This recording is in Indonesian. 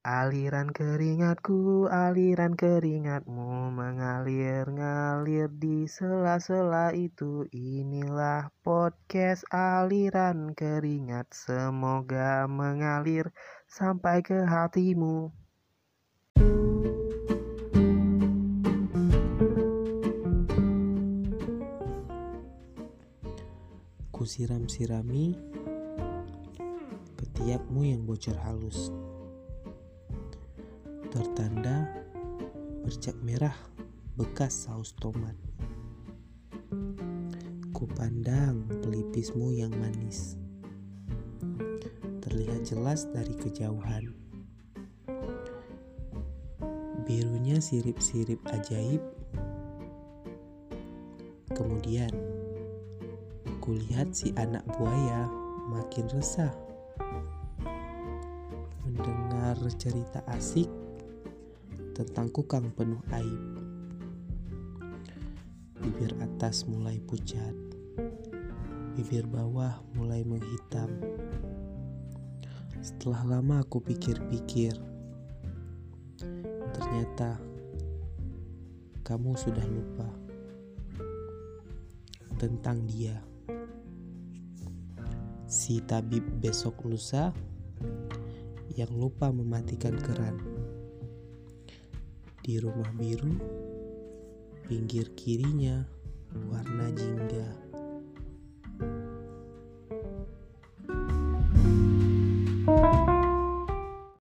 Aliran keringatku, aliran keringatmu mengalir ngalir di sela-sela itu. Inilah podcast aliran keringat, semoga mengalir sampai ke hatimu. Kusiram-sirami ketiakmu yang bocor halus tertanda bercak merah bekas saus tomat. Kupandang pelipismu yang manis, terlihat jelas dari kejauhan. Birunya sirip-sirip ajaib. Kemudian, kulihat si anak buaya makin resah mendengar cerita asik tentang kukang penuh aib. Bibir atas mulai pucat, bibir bawah mulai menghitam. Setelah lama aku pikir-pikir, ternyata kamu sudah lupa tentang dia. Si tabib besok lusa yang lupa mematikan keran di rumah biru, pinggir kirinya warna jingga.